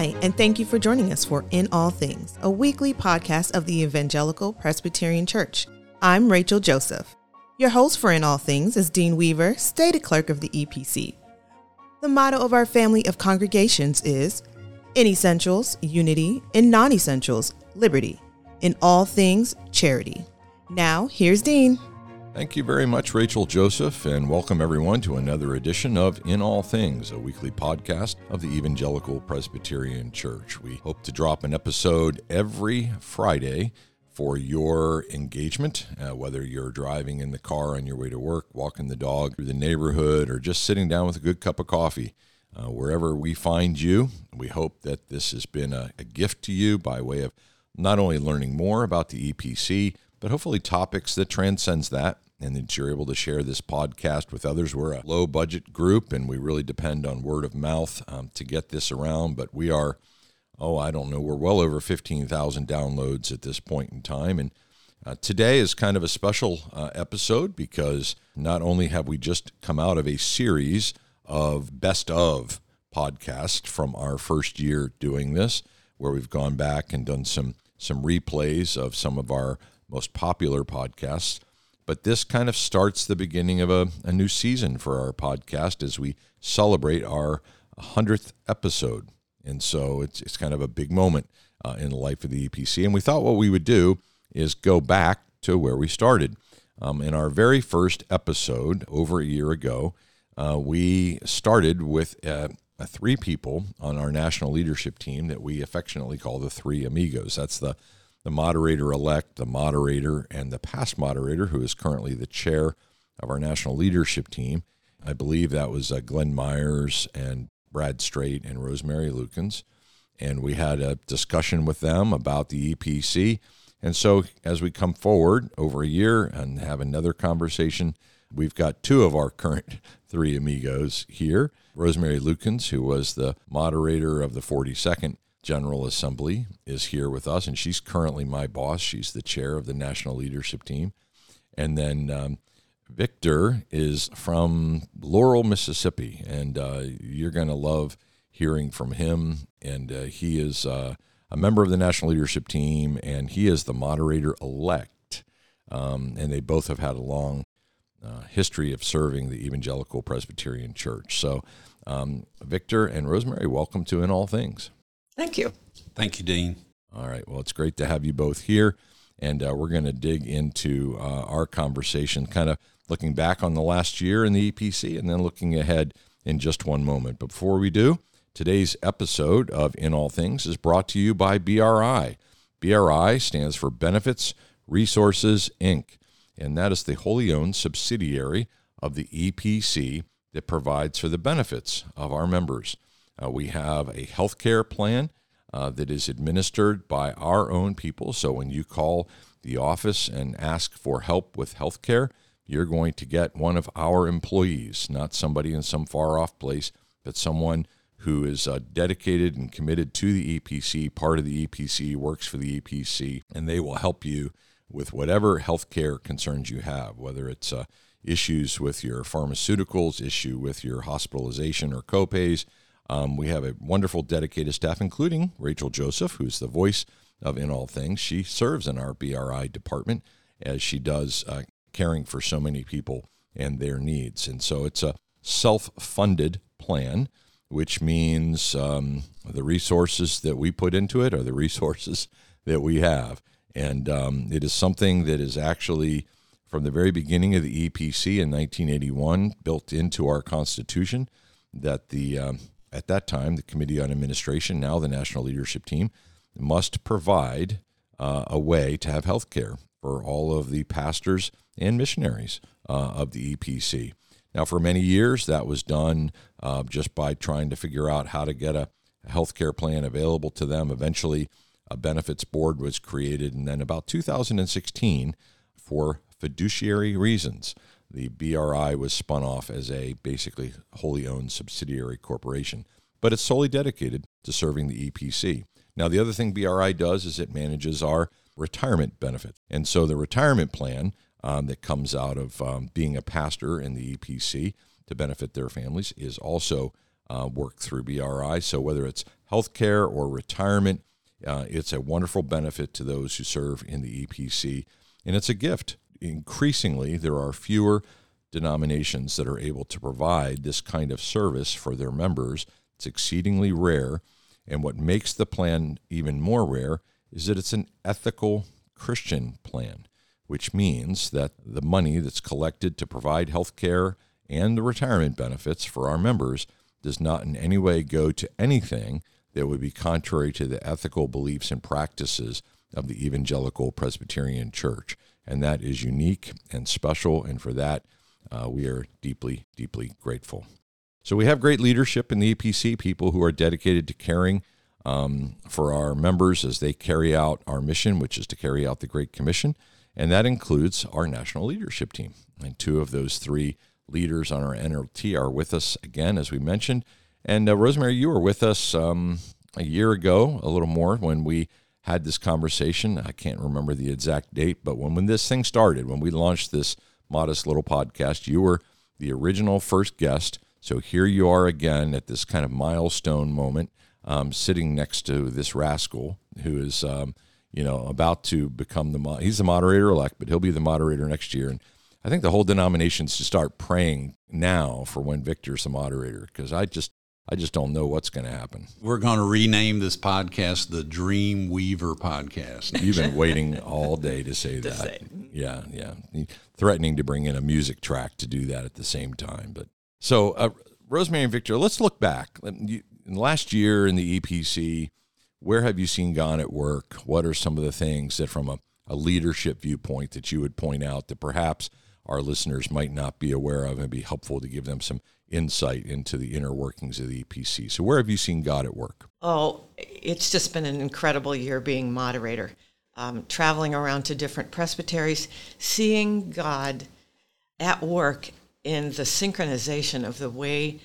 Hi, and thank you for joining us for In All Things, a weekly podcast of the Evangelical Presbyterian Church. I'm Rachel Joseph. Your host for In All Things is Dean Weaver, Stated Clerk of the EPC. The motto of our family of congregations is In Essentials, Unity, in Non Essentials, Liberty, in All Things, Charity. Now, here's Dean. Thank you very much, Rachel Joseph, and welcome everyone to another edition of In All Things, a weekly podcast of the Evangelical Presbyterian Church. We hope to drop an episode every Friday for your engagement, uh, whether you're driving in the car on your way to work, walking the dog through the neighborhood, or just sitting down with a good cup of coffee. Uh, wherever we find you, we hope that this has been a, a gift to you by way of not only learning more about the EPC, but hopefully topics that transcends that and that you're able to share this podcast with others. We're a low budget group and we really depend on word of mouth um, to get this around, but we are, oh, I don't know, we're well over 15,000 downloads at this point in time. And uh, today is kind of a special uh, episode because not only have we just come out of a series of best of podcasts from our first year doing this, where we've gone back and done some some replays of some of our most popular podcasts. But this kind of starts the beginning of a, a new season for our podcast as we celebrate our 100th episode. And so it's, it's kind of a big moment uh, in the life of the EPC. And we thought what we would do is go back to where we started. Um, in our very first episode over a year ago, uh, we started with uh, three people on our national leadership team that we affectionately call the Three Amigos. That's the the moderator elect, the moderator, and the past moderator, who is currently the chair of our national leadership team. I believe that was uh, Glenn Myers and Brad Straight and Rosemary Lukens. And we had a discussion with them about the EPC. And so, as we come forward over a year and have another conversation, we've got two of our current three amigos here Rosemary Lukens, who was the moderator of the 42nd General Assembly is here with us, and she's currently my boss. She's the chair of the national leadership team. And then um, Victor is from Laurel, Mississippi, and uh, you're going to love hearing from him. And uh, he is uh, a member of the national leadership team, and he is the moderator elect. Um, and they both have had a long uh, history of serving the Evangelical Presbyterian Church. So, um, Victor and Rosemary, welcome to In All Things. Thank you. Thank you, Dean. All right. Well, it's great to have you both here. And uh, we're going to dig into uh, our conversation, kind of looking back on the last year in the EPC and then looking ahead in just one moment. But before we do, today's episode of In All Things is brought to you by BRI. BRI stands for Benefits Resources, Inc., and that is the wholly owned subsidiary of the EPC that provides for the benefits of our members. Uh, we have a health care plan uh, that is administered by our own people. So when you call the office and ask for help with health care, you're going to get one of our employees, not somebody in some far off place, but someone who is uh, dedicated and committed to the EPC, part of the EPC, works for the EPC, and they will help you with whatever healthcare concerns you have, whether it's uh, issues with your pharmaceuticals, issue with your hospitalization or copays, um, we have a wonderful dedicated staff, including Rachel Joseph, who's the voice of In All Things. She serves in our BRI department as she does uh, caring for so many people and their needs. And so it's a self funded plan, which means um, the resources that we put into it are the resources that we have. And um, it is something that is actually from the very beginning of the EPC in 1981 built into our Constitution that the um, at that time, the Committee on Administration, now the National Leadership Team, must provide uh, a way to have health care for all of the pastors and missionaries uh, of the EPC. Now, for many years, that was done uh, just by trying to figure out how to get a, health care plan available to them. Eventually, a benefits board was created, and then about 2016, for fiduciary reasons, the BRI was spun off as a basically wholly owned subsidiary corporation, but it's solely dedicated to serving the EPC. Now, the other thing BRI does is it manages our retirement benefit. And so the retirement plan um, that comes out of um, being a pastor in the EPC to benefit their families is also uh, work through BRI. So whether it's healthcare or retirement, uh, it's a wonderful benefit to those who serve in the EPC, and it's a gift. Increasingly, there are fewer denominations that are able to provide this kind of service for their members. It's exceedingly rare. And what makes the plan even more rare is that it's an ethical Christian plan, which means that the money that's collected to provide health care and the retirement benefits for our members does not in any way go to anything that would be contrary to the ethical beliefs and practices of the Evangelical Presbyterian Church. And that is unique and special. And for that, uh, we are deeply, deeply grateful. So we have great leadership in the EPC, people who are dedicated to caring um, for our members as they carry out our mission, which is to carry out the Great Commission. And that includes our national leadership team. And two of those three leaders on our NLT are with us again, as we mentioned. And uh, Rosemary, you were with us um, a year ago, a little more, when we had this conversation. I can't remember the exact date, but when, when this thing started, when we launched this modest little podcast, you were the original first guest. So here you are again at this kind of milestone moment, um, sitting next to this rascal who is, um, you know, about to become the mo- he's the moderator elect, but he'll be the moderator next year. And I think the whole denomination should start praying now for when Victor's the moderator because I just I just don't know what's going to happen. We're going to rename this podcast the Dream Weaver Podcast. You've been waiting all day to say To that. say. Yeah, yeah. Threatening to bring in a music track to do that at the same time. But so, uh, Rosemary and Victor, let's look back. You, in the last year in the EPC, where have you seen God at work? What are some of the things that, from a, a leadership viewpoint, that you would point out that perhaps our listeners might not be aware of and be helpful to give them some insight into the inner workings of the EPC? So, where have you seen God at work? Oh, it's just been an incredible year being moderator, um, traveling around to different presbyteries, seeing God at work in the synchronization of the way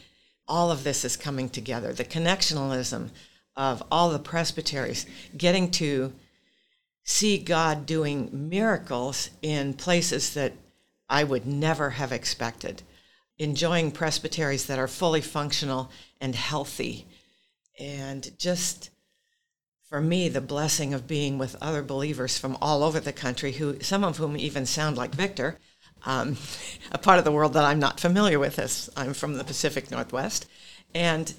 all of this is coming together, the connectionalism of all the presbyteries, getting to see God doing miracles in places that I would never have expected, enjoying presbyteries that are fully functional and healthy. And just for me the blessing of being with other believers from all over the country who some of whom even sound like victor um, a part of the world that i'm not familiar with as i'm from the pacific northwest. And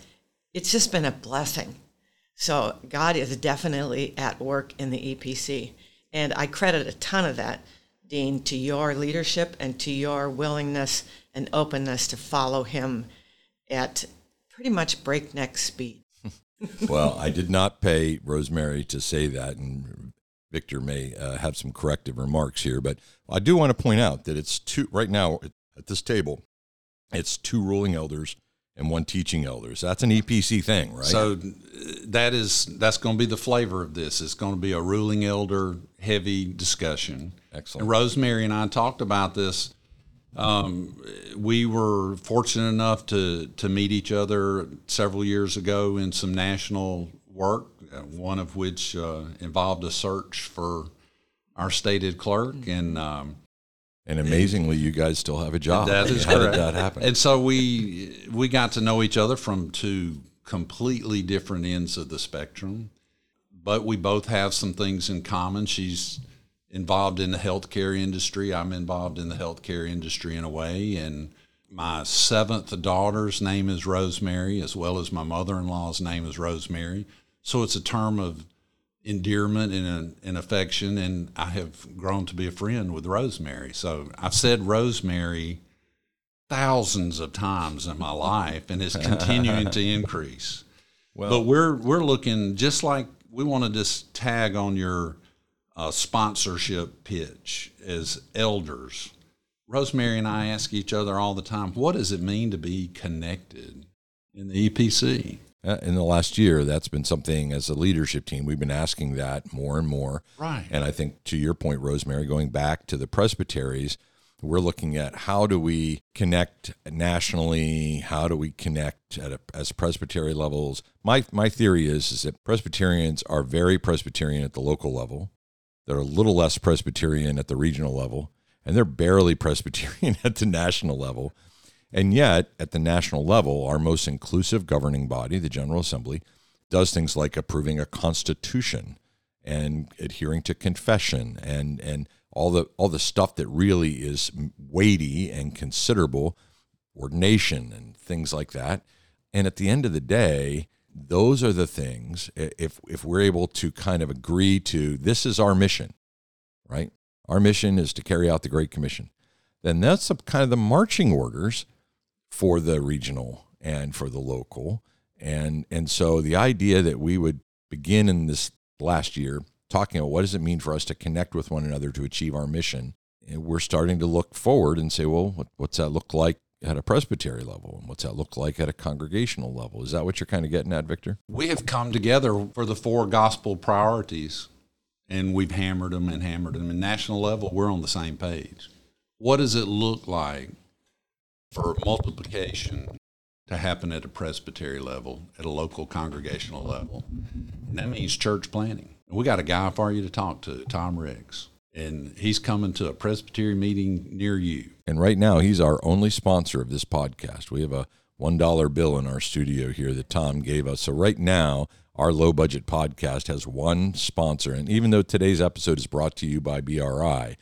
it's just been a blessing. So god is definitely at work in the epc and i credit a ton of that dean to your leadership and to your willingness and openness to follow him at pretty much breakneck speed well, I did not pay Rosemary to say that, and Victor may uh, have some corrective remarks here, but I do want to point out that it's two right now at this table. It's two ruling elders and one teaching elders. That's an EPC thing, right? So uh, that is that's going to be the flavor of this. It's going to be a ruling elder heavy discussion. Excellent. And Rosemary and I talked about this. Um, we were fortunate enough to to meet each other several years ago in some national work. uh, One of which uh, involved a search for our stated clerk, and um, and amazingly, you guys still have a job. That is How correct. did that happen? And so we we got to know each other from two completely different ends of the spectrum, but we both have some things in common. She's involved in the healthcare industry. I'm involved in the healthcare industry in a way, and my seventh daughter's name is Rosemary, as well as my mother-in-law's name is Rosemary. So it's a term of endearment and, and affection, and I have grown to be a friend with Rosemary. So I've said Rosemary thousands of times in my life, and it's continuing to increase. well, but we're we're looking just like we want to just tag on your uh, sponsorship pitch as elders. Rosemary and I ask each other all the time, what does it mean to be connected in the EPC? Uh, in the last year, that's been something as a leadership team we've been asking that more and more. Right. And I think to your point, Rosemary, going back to the presbyteries, we're looking at how do we connect nationally? How do we connect at a, as presbytery levels? My my theory is is that Presbyterians are very Presbyterian at the local level. They're a little less Presbyterian at the regional level, and they're barely Presbyterian at the national level. And yet, at the national level, our most inclusive governing body, the General Assembly, does things like approving a constitution and adhering to confession and, and all the all the stuff that really is weighty and considerable, ordination and things like that. And at the end of the day, those are the things if if we're able to kind of agree to this is our mission, right? Our mission is to carry out the Great Commission. Then that's kind of the marching orders for the regional and for the local. And and so the idea that we would begin in this last year talking about what does it mean for us to connect with one another to achieve our mission, and we're starting to look forward and say, well, what, what's that look like at a presbytery level? And what's that look like at a congregational level? Is that what you're kind of getting at victor? We have come together for the four gospel priorities and we've hammered them and hammered them and national level we're on the same page. What does it look like for multiplication to happen at a presbytery level, at a local congregational level. And that means church planting. We got a guy for you to talk to, Tom Ricks, and he's coming to a presbytery meeting near you. And right now, he's our only sponsor of this podcast. We have a $1 bill in our studio here that Tom gave us. So right now, our low budget podcast has one sponsor. And even though today's episode is brought to you by BRI,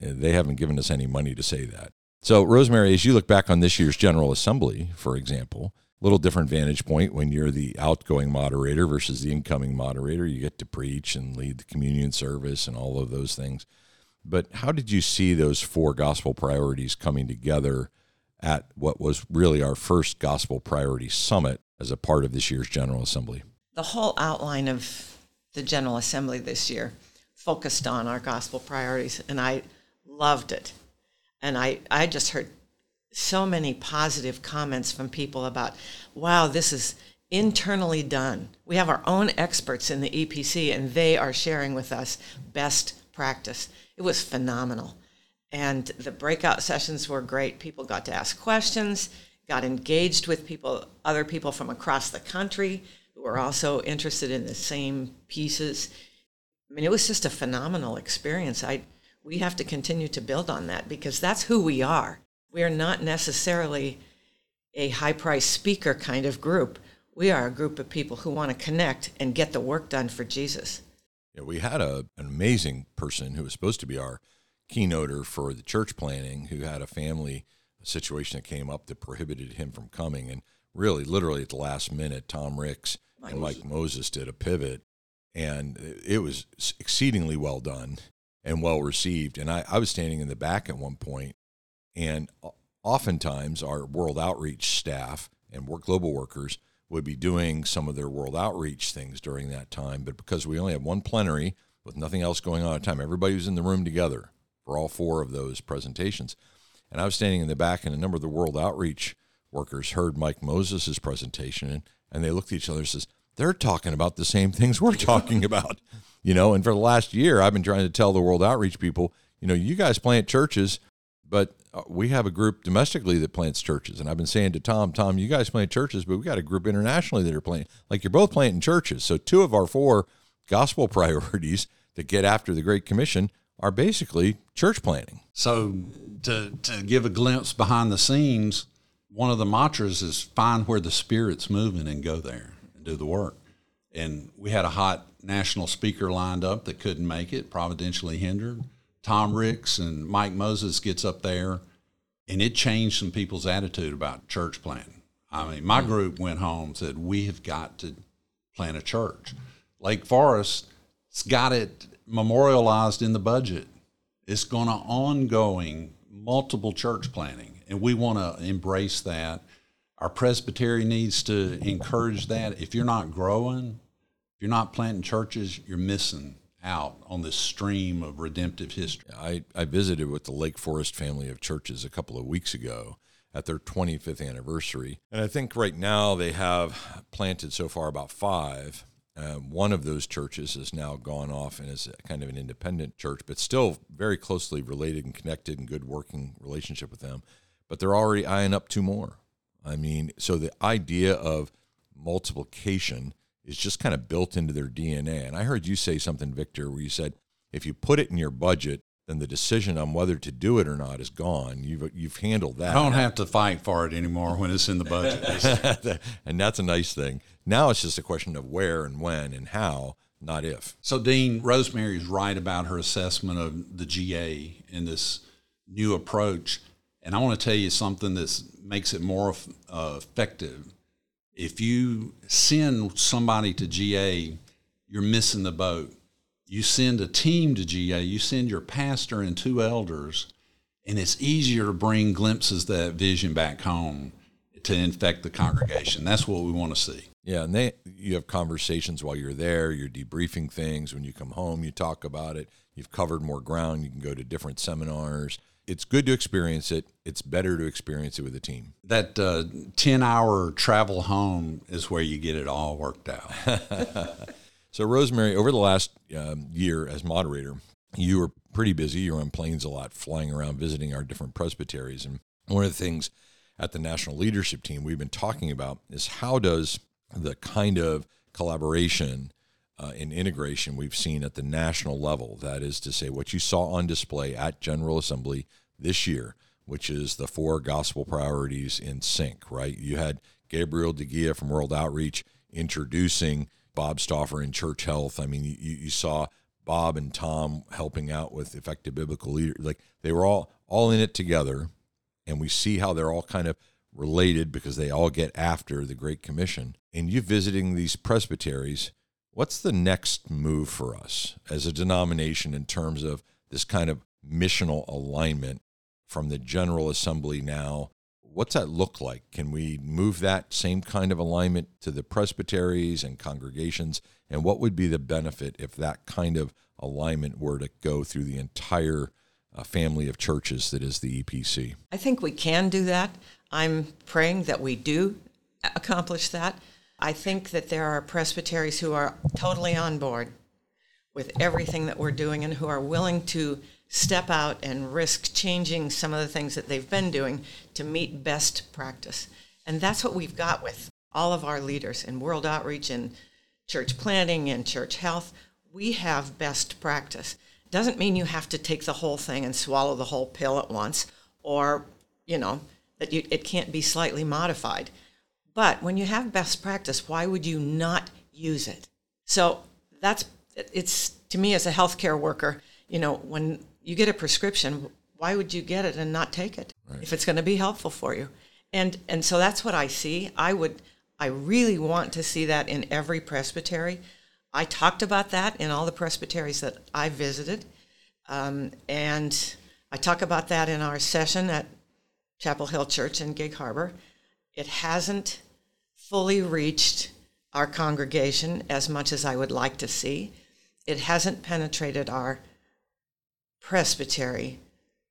eh, they haven't given us any money to say that. So, Rosemary, as you look back on this year's General Assembly, for example, a little different vantage point when you're the outgoing moderator versus the incoming moderator. You get to preach and lead the communion service and all of those things. But how did you see those four gospel priorities coming together at what was really our first gospel priority summit as a part of this year's General Assembly? The whole outline of the General Assembly this year focused on our gospel priorities, and I loved it. And I, I just heard so many positive comments from people about, wow, this is internally done. We have our own experts in the EPC, and they are sharing with us best practice. It was phenomenal. And the breakout sessions were great. People got to ask questions, got engaged with people, other people from across the country who were also interested in the same pieces. I mean, it was just a phenomenal experience. I we have to continue to build on that because that's who we are. We are not necessarily a high price speaker kind of group. We are a group of people who want to connect and get the work done for Jesus. Yeah, we had a, an amazing person who was supposed to be our keynoter for the church planting who had a family situation that came up that prohibited him from coming. And really, literally at the last minute, Tom Ricks Mike and Mike Moses did a pivot, and it was exceedingly well done and well received. And I, I was standing in the back at one point, and oftentimes our world outreach staff and work global workers would be doing some of their world outreach things during that time. But because we only had one plenary with nothing else going on at the time, everybody was in the room together for all four of those presentations. And I was standing in the back, and a number of the world outreach workers heard Mike Moses' presentation, and, and they looked at each other and says, they're talking about the same things we're talking about you know? And for the last year i've been trying to tell the world outreach people you know you guys plant churches but uh, we have a group domestically that plants churches. And i've been saying to tom tom you guys plant churches but we got a group internationally that are planting like you're both planting churches. So two of our four gospel priorities that get after the great commission are basically church planting. So to, to give a glimpse behind the scenes one of the mantras is find where the spirit's moving and go there do the work and we had a hot national speaker lined up that couldn't make it, providentially hindered. Tom Ricks and Mike Moses gets up there, and it changed some people's attitude about church planting. I mean, my hmm. group went home and said, We have got to plant a church. Lake Forest's got it memorialized in the budget. It's going to ongoing multiple church planting, and we want to embrace that. Our presbytery needs to encourage that. If you're not growing, if you're not planting churches, you're missing out on this stream of redemptive history. I, I visited with the Lake Forest family of churches a couple of weeks ago at their 25th anniversary. And I think right now they have planted so far about five. Uh, one of those churches has now gone off and is kind of an independent church, but still very closely related and connected and good working relationship with them. But they're already eyeing up two more. I mean, so the idea of multiplication is just kind of built into their DNA. And I heard you say something, Victor, where you said if you put it in your budget, then the decision on whether to do it or not is gone. You've you've handled that. I don't have to fight for it anymore when it's in the budget. and that's a nice thing. Now it's just a question of where and when and how, not if. so, Dean, Rosemary's right about her assessment of the GA in this new approach. And I want to tell you something that makes it more uh, effective. If you send somebody to GA, you're missing the boat. You send a team to GA, you send your pastor and two elders, and it's easier to bring glimpses of that vision back home to infect the congregation. That's what we want to see. Yeah, and they you have conversations while you're there. You're debriefing things. When you come home, you talk about it. You've covered more ground. You can go to different seminars. It's good to experience it. It's better to experience it with a team. That uh, 10 hour travel home is where you get it all worked out. So, Rosemary, over the last um, year as moderator, you were pretty busy. You were on planes a lot, flying around, visiting our different presbyteries. And one of the things at the national leadership team we've been talking about is how does the kind of collaboration uh, and integration we've seen at the national level, that is to say, what you saw on display at General Assembly this year, which is the four gospel priorities in sync, right? You had Gabriel DeGia from World Outreach introducing Bob Stauffer in Church Health. I mean, you, you saw Bob and Tom helping out with effective biblical leader. Like they were all all in it together, and we see how they're all kind of related because they all get after the Great Commission. And you visiting these presbyteries, what's the next move for us as a denomination in terms of this kind of missional alignment from the General Assembly now what's that look like? Can we move that same kind of alignment to the presbyteries and congregations? And what would be the benefit if that kind of alignment were to go through the entire uh, family of churches that is the EPC? I think we can do that. I'm praying that we do accomplish that. I think that there are presbyteries who are totally on board with everything that we're doing and who are willing to step out and risk changing some of the things that they've been doing to meet best practice. And that's what we've got with all of our leaders in world outreach and church planting and church health. We have best practice. Doesn't mean you have to take the whole thing and swallow the whole pill at once or, you know, that you, it can't be slightly modified. But when you have best practice, why would you not use it? So that's it's to me as a healthcare worker, you know, when you get a prescription, why would you get it and not take it right. if it's going to be helpful for you? And and so that's what I see. I would I really want to see that in every presbytery. I talked about that in all the presbyteries that I visited, um, and I talk about that in our session at Chapel Hill Church in Gig Harbor. It hasn't fully reached our congregation as much as I would like to see. It hasn't penetrated our presbytery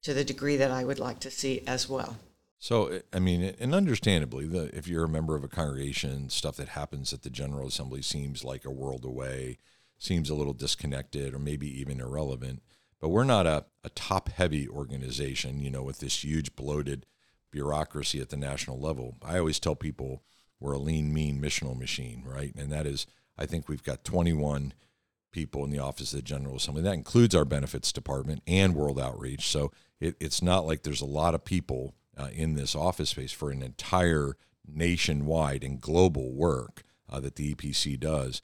to the degree that I would like to see as well. So, I mean, and understandably, the, if you're a member of a congregation, stuff that happens at the General Assembly seems like a world away, seems a little disconnected, or maybe even irrelevant. But we're not a, a top heavy organization, you know, with this huge bloated bureaucracy at the national level. I always tell people we're a lean, mean missional machine, right? And that is, I think we've got 21 people in the Office of the General Assembly. That includes our benefits department and World Outreach. So it, it's not like there's a lot of people uh, in this office space for an entire nationwide and global work uh, that the EPC does.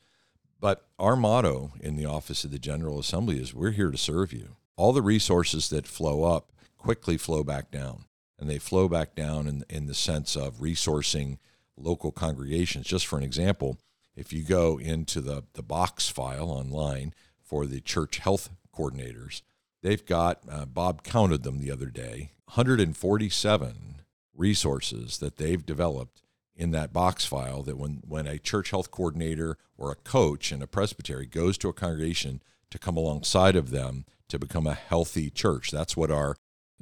But our motto in the Office of the General Assembly is we're here to serve you. All the resources that flow up quickly flow back down. And they flow back down in, in the sense of resourcing local congregations. Just for an example, if you go into the, the box file online for the church health coordinators, they've got, uh, Bob counted them the other day, 147 resources that they've developed in that box file that when, when a church health coordinator or a coach in a presbytery goes to a congregation to come alongside of them to become a healthy church, that's what our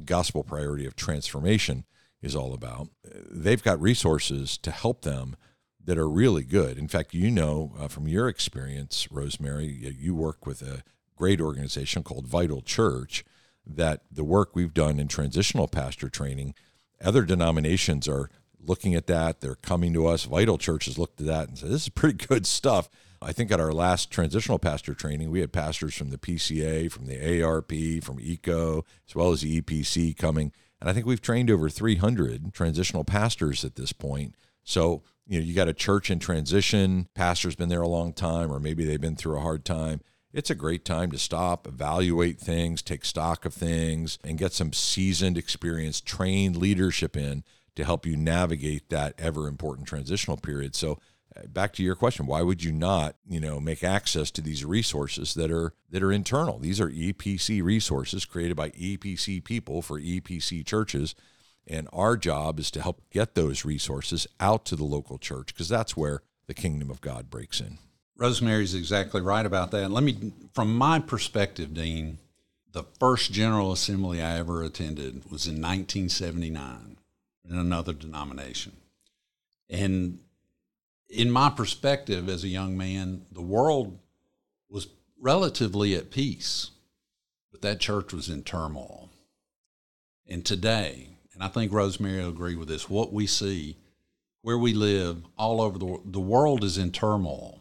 gospel priority of transformation is all about. They've got resources to help them that are really good. In fact, you know uh, from your experience, Rosemary, you work with a great organization called Vital Church. That the work we've done in transitional pastor training, other denominations are looking at that. They're coming to us. Vital Church has looked at that and said, "This is pretty good stuff. I think at our last transitional pastor training, we had pastors from the PCA, from the ARP, from ECO, as well as the EPC coming. And I think we've trained over 300 transitional pastors at this point. So, you know, you got a church in transition, pastor's been there a long time, or maybe they've been through a hard time. It's a great time to stop, evaluate things, take stock of things, and get some seasoned, experienced, trained leadership in to help you navigate that ever important transitional period. So, back to your question why would you not you know make access to these resources that are that are internal? These are epc resources created by epc people for epc churches. And our job is to help get those resources out to the local church because that's where the kingdom of god breaks in. Rosemary's exactly right about that. Let me from my perspective dean the first general assembly i ever attended was in 1979 in another denomination. And in my perspective as a young man, the world was relatively at peace, but that church was in turmoil. And today, and I think Rosemary will agree with this, what we see where we live all over the world, the world is in turmoil,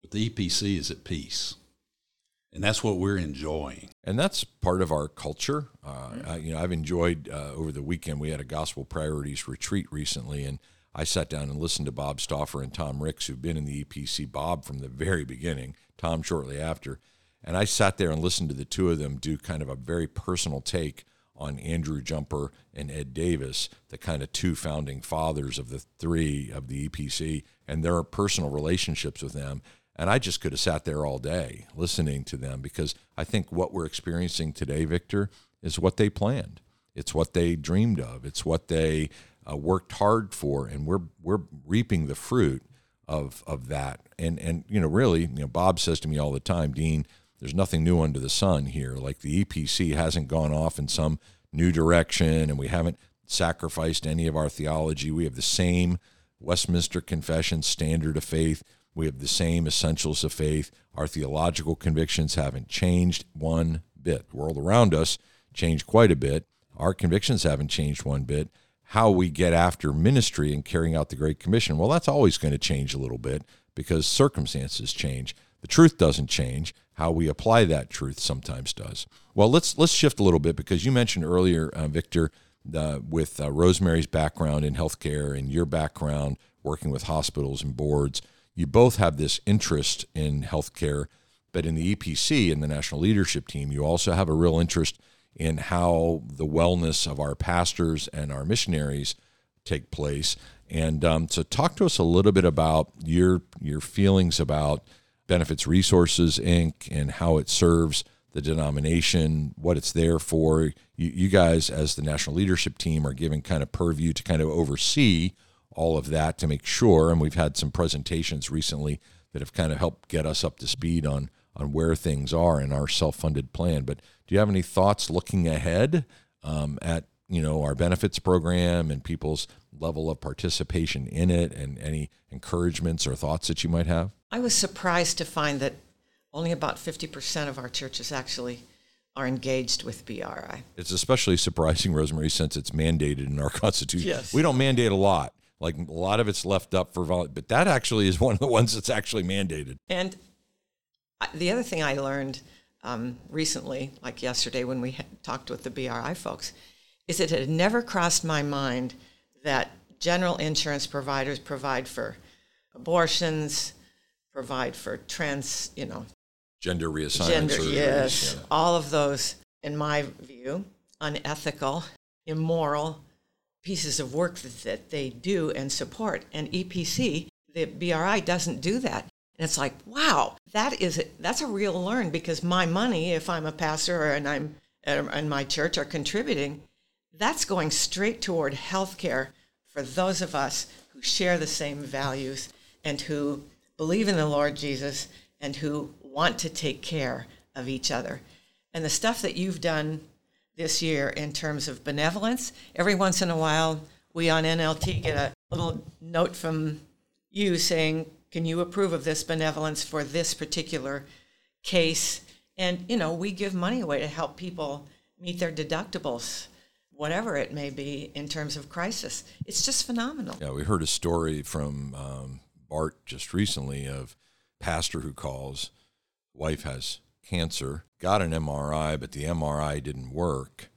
but the EPC is at peace. And that's what we're enjoying. And that's part of our culture. Uh, I, you know, I've enjoyed uh, over the weekend, we had a gospel priorities retreat recently, and I sat down and listened to Bob Stauffer and Tom Ricks, who've been in the EPC, Bob from the very beginning, Tom shortly after. And I sat there and listened to the two of them do kind of a very personal take on Andrew Jumper and Ed Davis, the kind of two founding fathers of the three of the EPC, and their personal relationships with them. And I just could have sat there all day listening to them because I think what we're experiencing today, Victor, is what they planned. It's what they dreamed of. It's what they uh, worked hard for, and we're we're reaping the fruit of of that. And and you know, really, you know, Bob says to me all the time, Dean, there's nothing new under the sun here. Like the EPC hasn't gone off in some new direction, and we haven't sacrificed any of our theology. We have the same Westminster Confession standard of faith. We have the same essentials of faith. Our theological convictions haven't changed one bit. The world around us changed quite a bit. Our convictions haven't changed one bit how we get after ministry and carrying out the Great Commission, well, that's always going to change a little bit because circumstances change. The truth doesn't change. How we apply that truth sometimes does. Well, let's let's shift a little bit because you mentioned earlier, uh, Victor, uh, with uh, Rosemary's background in healthcare and your background working with hospitals and boards. You both have this interest in healthcare, but in the EPC in the National Leadership Team, you also have a real interest in how the wellness of our pastors and our missionaries take place. And um, so, talk to us a little bit about your your feelings about Benefits Resources Inc. and how it serves the denomination, what it's there for. You, you guys, as the national leadership team, are given kind of purview to kind of oversee all of that to make sure. And we've had some presentations recently that have kind of helped get us up to speed on on where things are in our self-funded plan. But do you have any thoughts looking ahead um, at you know our benefits program and people's level of participation in it, and any encouragements or thoughts that you might have? I was surprised to find that only about fifty percent of our churches actually are engaged with BRI. It's especially surprising, Rosemary, since it's mandated in our Constitution. Yes. We don't mandate a lot. Like a lot of it's left up for vol, but that actually is one of the ones that's actually mandated. And the other thing I learned um, recently, like yesterday when we talked with the BRI folks, is it had never crossed my mind that general insurance providers provide for abortions, provide for trans, you know, gender reassignment gender, surgeries, yes, yeah. all of those, in my view, unethical, immoral pieces of work that, that they do and support. And EPC, the BRI doesn't do that. And it's like, wow, that is that's a real learn because my money, if I'm a pastor and I'm and my church are contributing, that's going straight toward health care for those of us who share the same values and who believe in the Lord Jesus and who want to take care of each other. And the stuff that you've done this year in terms of benevolence, every once in a while we on NLT get a little note from you saying, can you approve of this benevolence for this particular case? And, you know, we give money away to help people meet their deductibles, whatever it may be in terms of crisis. It's just phenomenal. Yeah, we heard a story from um, Bart just recently of pastor who calls, wife has cancer, got an MRI, but the MRI didn't work.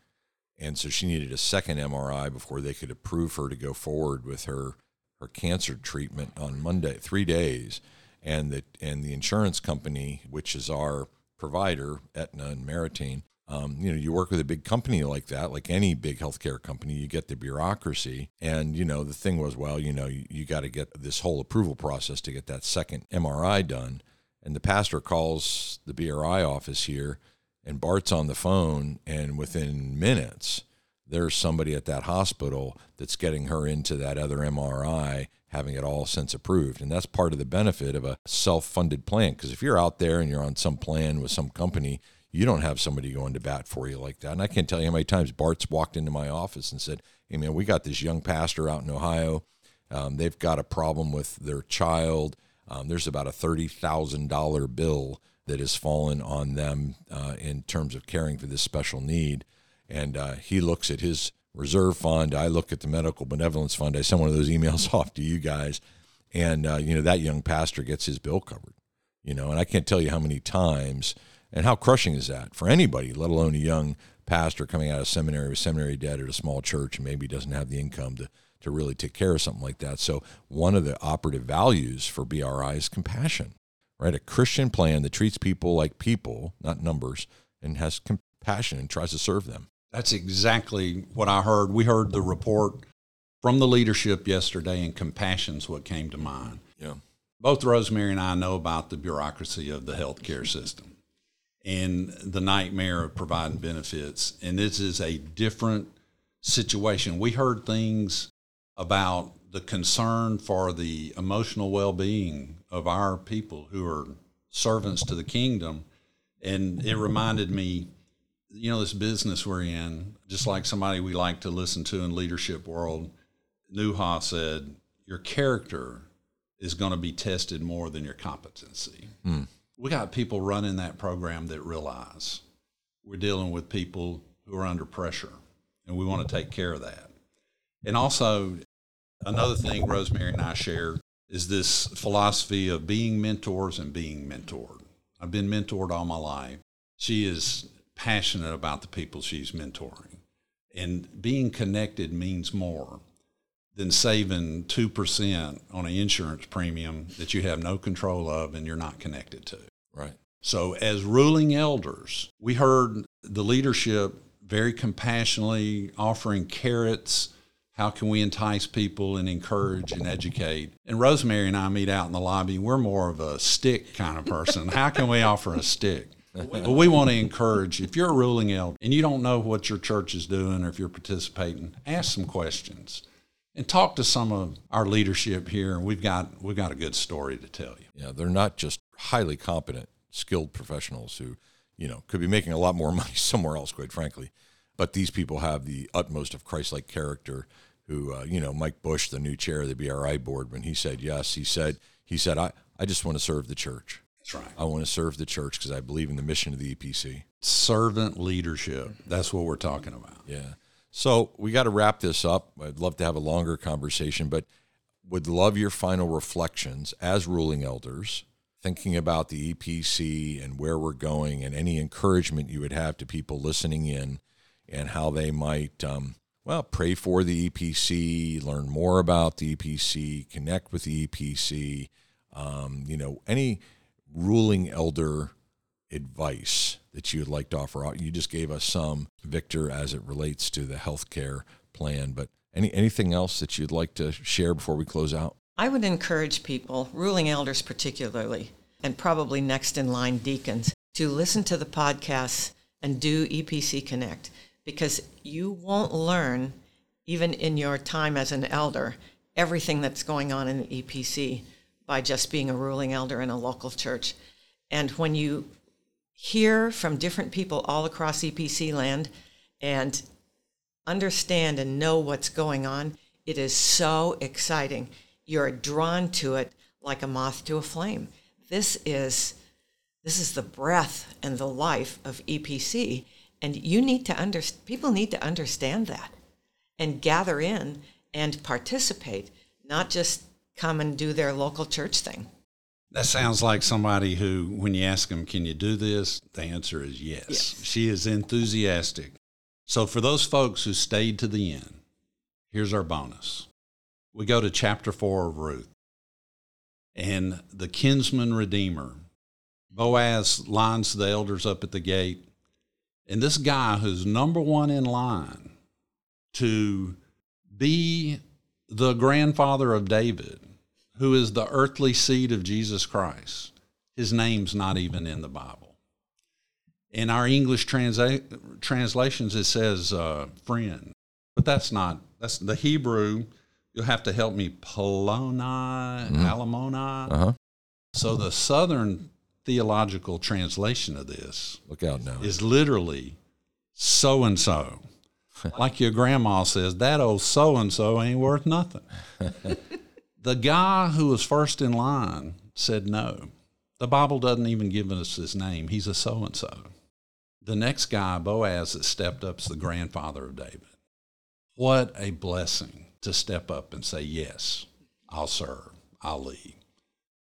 And so she needed a second MRI before they could approve her to go forward with her, her cancer treatment on Monday, three days. And the, and the insurance company, which is our provider, Aetna and Meritain, um, you know, you work with a big company like that, like any big healthcare company, you get the bureaucracy. And, you know, the thing was, well, you know, you, you got to get this whole approval process to get that second MRI done. And the pastor calls the BRI office here, and Bart's on the phone, and within minutes, there's somebody at that hospital that's getting her into that other MRI, having it all since approved. And that's part of the benefit of a self funded plan. Because if you're out there and you're on some plan with some company, you don't have somebody going to bat for you like that. And I can't tell you how many times Bart's walked into my office and said, Hey, man, we got this young pastor out in Ohio. Um, they've got a problem with their child. Um, there's about a $30,000 bill that has fallen on them uh, in terms of caring for this special need. And uh, he looks at his reserve fund. I look at the medical benevolence fund. I send one of those emails off to you guys. And, uh, you know, that young pastor gets his bill covered, you know, and I can't tell you how many times and how crushing is that for anybody, let alone a young pastor coming out of seminary with seminary debt at a small church and maybe doesn't have the income to, to really take care of something like that. So, one of the operative values for BRI is compassion, right? A Christian plan that treats people like people, not numbers, and has compassion and tries to serve them. That's exactly what I heard. We heard the report from the leadership yesterday, and compassion's what came to mind. Yeah. Both Rosemary and I know about the bureaucracy of the healthcare system and the nightmare of providing benefits. And this is a different situation. We heard things about the concern for the emotional well being of our people who are servants to the kingdom. And it reminded me, you know, this business we're in, just like somebody we like to listen to in leadership world, Nuha said, your character is going to be tested more than your competency. Mm we got people running that program that realize we're dealing with people who are under pressure and we want to take care of that. And also, another thing Rosemary and I share is this philosophy of being mentors and being mentored. I've been mentored all my life. She is passionate about the people she's mentoring. And being connected means more than saving 2% on an insurance premium that you have no control of and you're not connected to. Right. So, as ruling elders, we heard the leadership very compassionately offering carrots. How can we entice people and encourage and educate? And Rosemary and I meet out in the lobby. We're more of a stick kind of person. How can we offer a stick? But we want to encourage if you're a ruling elder and you don't know what your church is doing or if you're participating, ask some questions and talk to some of our leadership here, and we've got we've got a good story to tell you. Yeah, they're not just highly competent, skilled professionals who, you know, could be making a lot more money somewhere else, quite frankly. But these people have the utmost of Christ-like character. Who, uh, you know, Mike Bush, the new chair of the BRI board, when he said yes, he said he said I I just want to serve the church. That's right. I want to serve the church because I believe in the mission of the EPC. Servant leadership. That's what we're talking about. Yeah. So we got to wrap this up. I'd love to have a longer conversation, but would love your final reflections as ruling elders, thinking about the EPC and where we're going, and any encouragement you would have to people listening in and how they might, um, well, pray for the EPC, learn more about the EPC, connect with the EPC. Um, you know, any ruling elder advice that you'd like to offer? You just gave us some, Victor, as it relates to the healthcare plan, but any anything else that you'd like to share before we close out? I would encourage people, ruling elders particularly, and probably next in line deacons, to listen to the podcasts and do EPC Connect because you won't learn, even in your time as an elder, everything that's going on in the EPC by just being a ruling elder in a local church. And when you hear from different people all across EPC land and understand and know what's going on, it is so exciting. You're drawn to it like a moth to a flame. This is this is the breath and the life of EPC and you need to under people need to understand that and gather in and participate, not just come and do their local church thing. That sounds like somebody who, when you ask them, Can you do this? the answer is yes. Yes. She is enthusiastic. So, for those folks who stayed to the end, here's our bonus. We go to chapter four of Ruth, and the kinsman redeemer, Boaz, lines the elders up at the gate. And this guy who's number one in line to be the grandfather of David, who is the earthly seed of Jesus Christ, his name's not even in the Bible. In our English transa- translations, it says uh, friend, but that's not, that's the Hebrew. You'll have to help me. Poloni, Alamoni. Uh huh. So the Southern theological translation of this Look out now. is literally so and so. Like your grandma says, that old so and so ain't worth nothing. the guy who was first in line said no. The Bible doesn't even give us his name. He's a so and so. The next guy, Boaz, that stepped up is the grandfather of David. What a blessing to step up and say, Yes, I'll serve, I'll lead.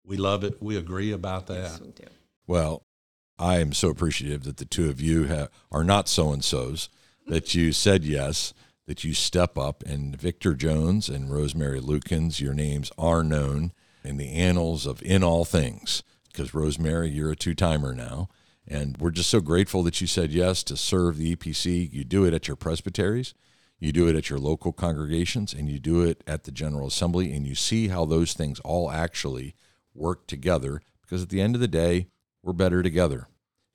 We love it. We agree about that. Yes, we do. Well, I am so appreciative that the two of you have, are not so and so's, that you said yes, that you step up. And Victor Jones and Rosemary Lukens, your names are known in the annals of In All Things, because Rosemary, you're a two timer now. And we're just so grateful that you said yes to serve the EPC. You do it at your presbyteries, you do it at your local congregations, and you do it at the General Assembly, and you see how those things all actually work together. Because at the end of the day, we're better together.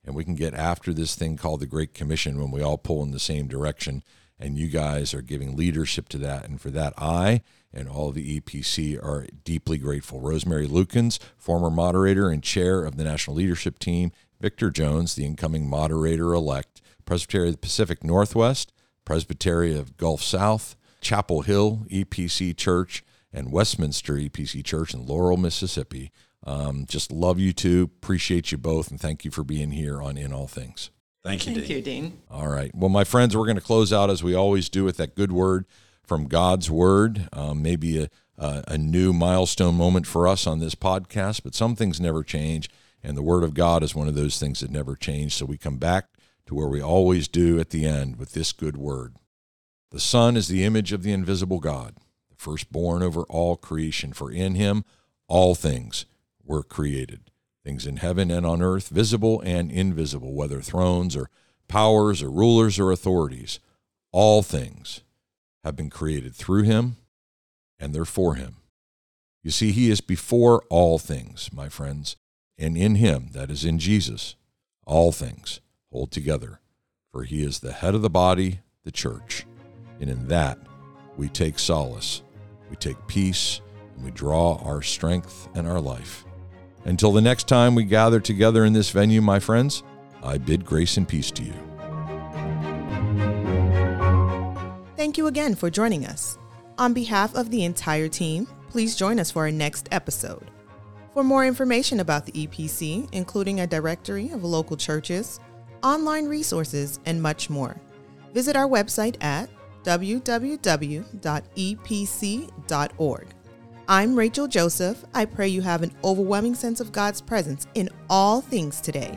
And we can get after this thing called the Great Commission when we all pull in the same direction. And you guys are giving leadership to that. And for that, I and all of the EPC are deeply grateful. Rosemary Lukens, former moderator and chair of the National Leadership Team, Victor Jones, the incoming moderator elect, Presbytery of the Pacific Northwest, Presbytery of Gulf South, Chapel Hill EPC Church, and Westminster EPC Church in Laurel, Mississippi. Um, just love you two, appreciate you both, and thank you for being here on In All Things. Thank you, Thank Dean. you, Dean. All right. Well, my friends, we're going to close out as we always do with that good word from God's Word. Um, maybe a, a, a new milestone moment for us on this podcast, but some things never change. And the Word of God is one of those things that never change. So we come back to where we always do at the end with this good word. The Son is the image of the invisible God, the firstborn over all creation. For in him all things were created, things in heaven and on earth, visible and invisible, whether thrones or powers or rulers or authorities. All things have been created through him and they're for him. You see, he is before all things, my friends, and in him, that is in Jesus, all things hold together. For he is the head of the body, the church. And in that we take solace, we take peace, and we draw our strength and our life. Until the next time we gather together in this venue, my friends, I bid grace and peace to you. Thank you again for joining us. On behalf of the entire team, please join us for our next episode. For more information about the EPC, including a directory of local churches, online resources, and much more, visit our website at www.epc.org. I'm Rachel Joseph. I pray you have an overwhelming sense of God's presence in all things today.